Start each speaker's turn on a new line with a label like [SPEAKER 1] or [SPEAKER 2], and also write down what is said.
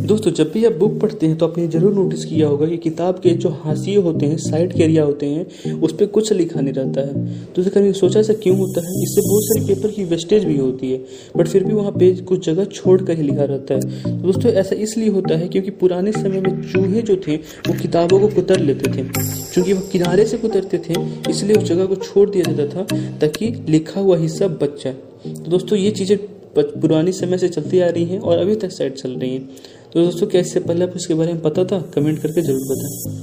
[SPEAKER 1] दोस्तों, जब भी आप बुक पढ़ते हैं तो आपने ज़रूर नोटिस किया होगा कि किताब के जो हाशिए होते हैं साइड के एरिया होते हैं, उस पर कुछ लिखा नहीं रहता है। तो कभी सोचा ऐसा क्यों होता है? इससे बहुत सारे पेपर की वेस्टेज भी होती है बट फिर भी वहाँ पे कुछ जगह छोड़ कर ही लिखा रहता है। तो दोस्तों, ऐसा इसलिए होता है क्योंकि पुराने समय में चूहे जो थे, वो किताबों को कुतर लेते थे। क्योंकि वो किनारे से कुतरते थे, इसलिए उस जगह को छोड़ दिया जाता था, ताकि लिखा हुआ हिस्सा बच जाए। तो दोस्तों, ये चीज़ें पुरानी समय से चलती आ रही हैं और अभी तक साइड चल रही हैं। तो दोस्तों क्या इससे पहले आप इसके बारे में पता था? कमेंट करके ज़रूर बताएँ।